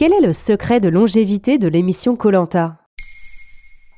Quel est le secret de longévité de l'émission Colanta?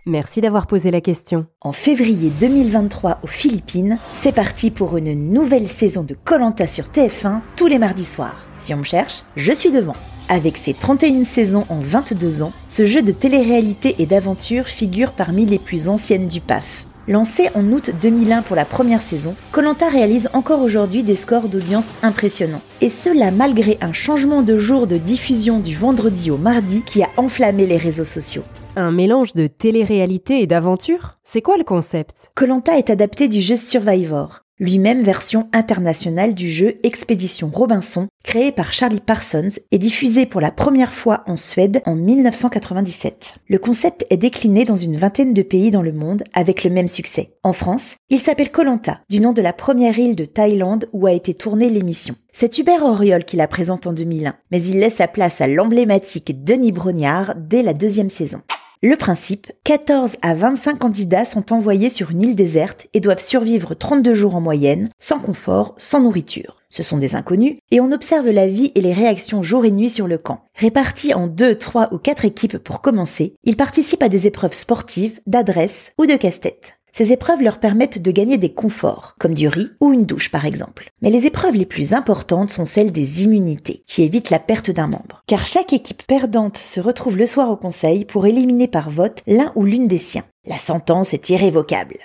Merci d'avoir posé la question. En février 2023 aux Philippines, c'est parti pour une nouvelle saison de Colanta sur TF1 tous les mardis soirs. Si on me cherche, je suis devant. Avec ses 31 saisons en 22 ans, ce jeu de télé-réalité et d'aventure figure parmi les plus anciennes du PAF. Lancé en août 2001 pour la première saison, Colanta réalise encore aujourd'hui des scores d'audience impressionnants. Et cela malgré un changement de jour de diffusion du vendredi au mardi qui a enflammé les réseaux sociaux. Un mélange de télé-réalité et d'aventure? C'est quoi le concept? Colanta est adapté du jeu Survivor, lui-même version internationale du jeu Expédition Robinson, créé par Charlie Parsons et diffusé pour la première fois en Suède en 1997. Le concept est décliné dans une vingtaine de pays dans le monde avec le même succès. En France, il s'appelle Colanta, du nom de la première île de Thaïlande où a été tournée l'émission. C'est Hubert Auriol qui la présente en 2001, mais il laisse sa place à l'emblématique Denis Brognard dès la deuxième saison. Le principe, 14 à 25 candidats sont envoyés sur une île déserte et doivent survivre 32 jours en moyenne, sans confort, sans nourriture. Ce sont des inconnus et on observe la vie et les réactions jour et nuit sur le camp. Répartis en 2, 3 ou 4 équipes pour commencer, ils participent à des épreuves sportives, d'adresse ou de casse-tête. Ces épreuves leur permettent de gagner des conforts, comme du riz ou une douche par exemple. Mais les épreuves les plus importantes sont celles des immunités, qui évitent la perte d'un membre. Car chaque équipe perdante se retrouve le soir au conseil pour éliminer par vote l'un ou l'une des siens. La sentence est irrévocable.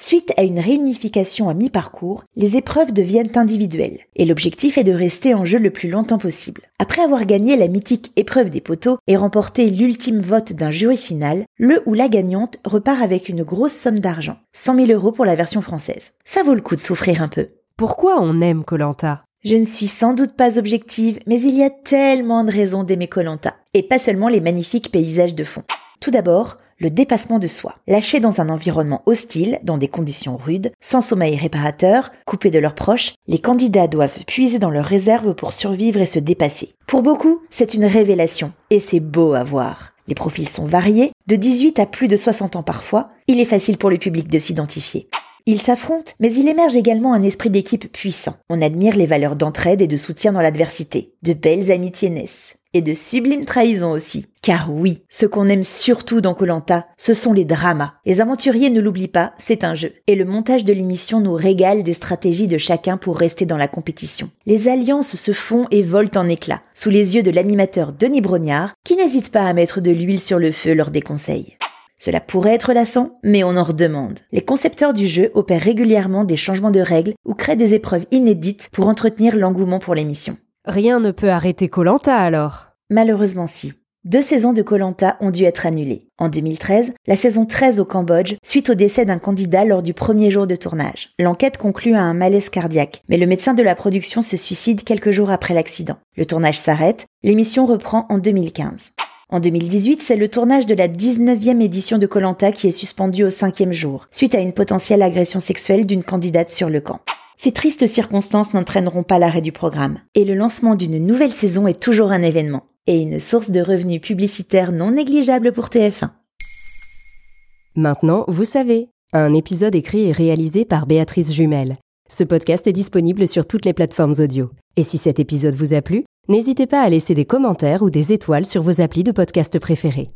Suite à une réunification à mi-parcours, les épreuves deviennent individuelles, et l'objectif est de rester en jeu le plus longtemps possible. Après avoir gagné la mythique épreuve des poteaux et remporté l'ultime vote d'un jury final, le ou la gagnante repart avec une grosse somme d'argent, 100 000 euros pour la version française. Ça vaut le coup de souffrir un peu. Pourquoi on aime Colanta? Je ne suis sans doute pas objective, mais il y a tellement de raisons d'aimer Colanta, et pas seulement les magnifiques paysages de fond. Tout d'abord, le dépassement de soi. Lâchés dans un environnement hostile, dans des conditions rudes, sans sommeil réparateur, coupés de leurs proches, les candidats doivent puiser dans leurs réserves pour survivre et se dépasser. Pour beaucoup, c'est une révélation, et c'est beau à voir. Les profils sont variés, de 18 à plus de 60 ans parfois, il est facile pour le public de s'identifier. Ils s'affrontent, mais il émerge également un esprit d'équipe puissant. On admire les valeurs d'entraide et de soutien dans l'adversité. De belles amitiés naissent et de sublimes trahisons aussi. Car oui, ce qu'on aime surtout dans Colanta, ce sont les dramas. Les aventuriers ne l'oublient pas, c'est un jeu. Et le montage de l'émission nous régale des stratégies de chacun pour rester dans la compétition. Les alliances se font et volent en éclats, sous les yeux de l'animateur Denis Brognard, qui n'hésite pas à mettre de l'huile sur le feu lors des conseils. Cela pourrait être lassant, mais on en redemande. Les concepteurs du jeu opèrent régulièrement des changements de règles ou créent des épreuves inédites pour entretenir l'engouement pour l'émission. Rien ne peut arrêter Colanta alors. Malheureusement si. Deux saisons de Colanta ont dû être annulées. En 2013, la saison 13 au Cambodge, suite au décès d'un candidat lors du premier jour de tournage. L'enquête conclut à un malaise cardiaque, mais le médecin de la production se suicide quelques jours après l'accident. Le tournage s'arrête, l'émission reprend en 2015. En 2018, c'est le tournage de la 19e édition de Colanta qui est suspendu au cinquième jour, suite à une potentielle agression sexuelle d'une candidate sur le camp. Ces tristes circonstances n'entraîneront pas l'arrêt du programme, et le lancement d'une nouvelle saison est toujours un événement, et une source de revenus publicitaires non négligeable pour TF1. Maintenant, vous savez, un épisode écrit et réalisé par Béatrice Jumel. Ce podcast est disponible sur toutes les plateformes audio. Et si cet épisode vous a plu, n'hésitez pas à laisser des commentaires ou des étoiles sur vos applis de podcast préférés.